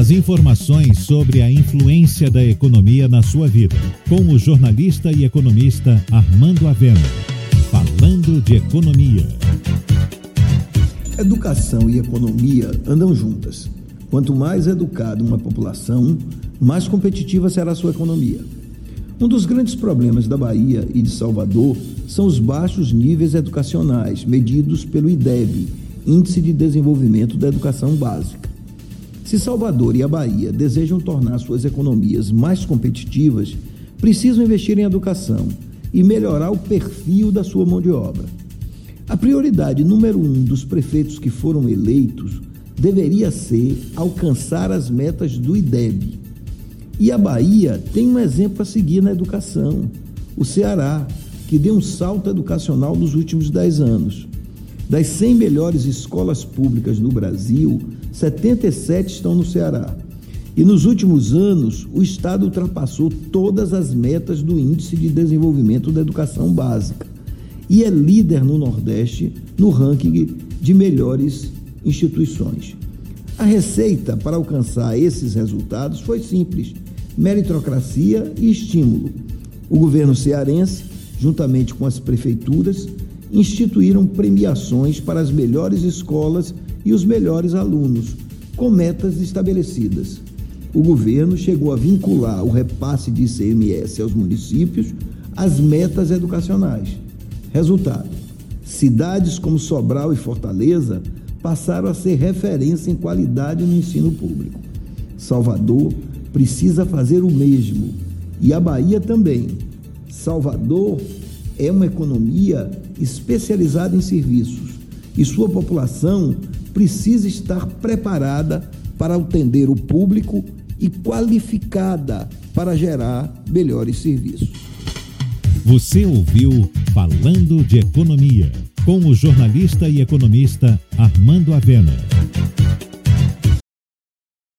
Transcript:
As informações sobre a influência da economia na sua vida, com o jornalista e economista Armando Avena. Falando de economia. Educação e economia andam juntas. Quanto mais educada uma população, mais competitiva será a sua economia. Um dos grandes problemas da Bahia e de Salvador são os baixos níveis educacionais, medidos pelo IDEB, Índice de Desenvolvimento da Educação Básica. Se Salvador e a Bahia desejam tornar suas economias mais competitivas, precisam investir em educação e melhorar o perfil da sua mão de obra. A prioridade número um dos prefeitos que foram eleitos deveria ser alcançar as metas do IDEB. E a Bahia tem um exemplo a seguir na educação: o Ceará, que deu um salto educacional nos últimos dez anos. Das 100 melhores escolas públicas no Brasil, 77 estão no Ceará. E nos últimos anos, o Estado ultrapassou todas as metas do Índice de Desenvolvimento da Educação Básica e é líder no Nordeste no ranking de melhores instituições. A receita para alcançar esses resultados foi simples: meritocracia e estímulo. O governo cearense, juntamente com as prefeituras, instituíram premiações para as melhores escolas e os melhores alunos, com metas estabelecidas. O governo chegou a vincular o repasse de ICMS aos municípios às metas educacionais. Resultado: cidades como Sobral e Fortaleza passaram a ser referência em qualidade no ensino público. Salvador precisa fazer o mesmo e a Bahia também. Salvador é uma economia especializada em serviços e sua população precisa estar preparada para atender o público e qualificada para gerar melhores serviços. Você ouviu Falando de Economia, com o jornalista e economista Armando Avena.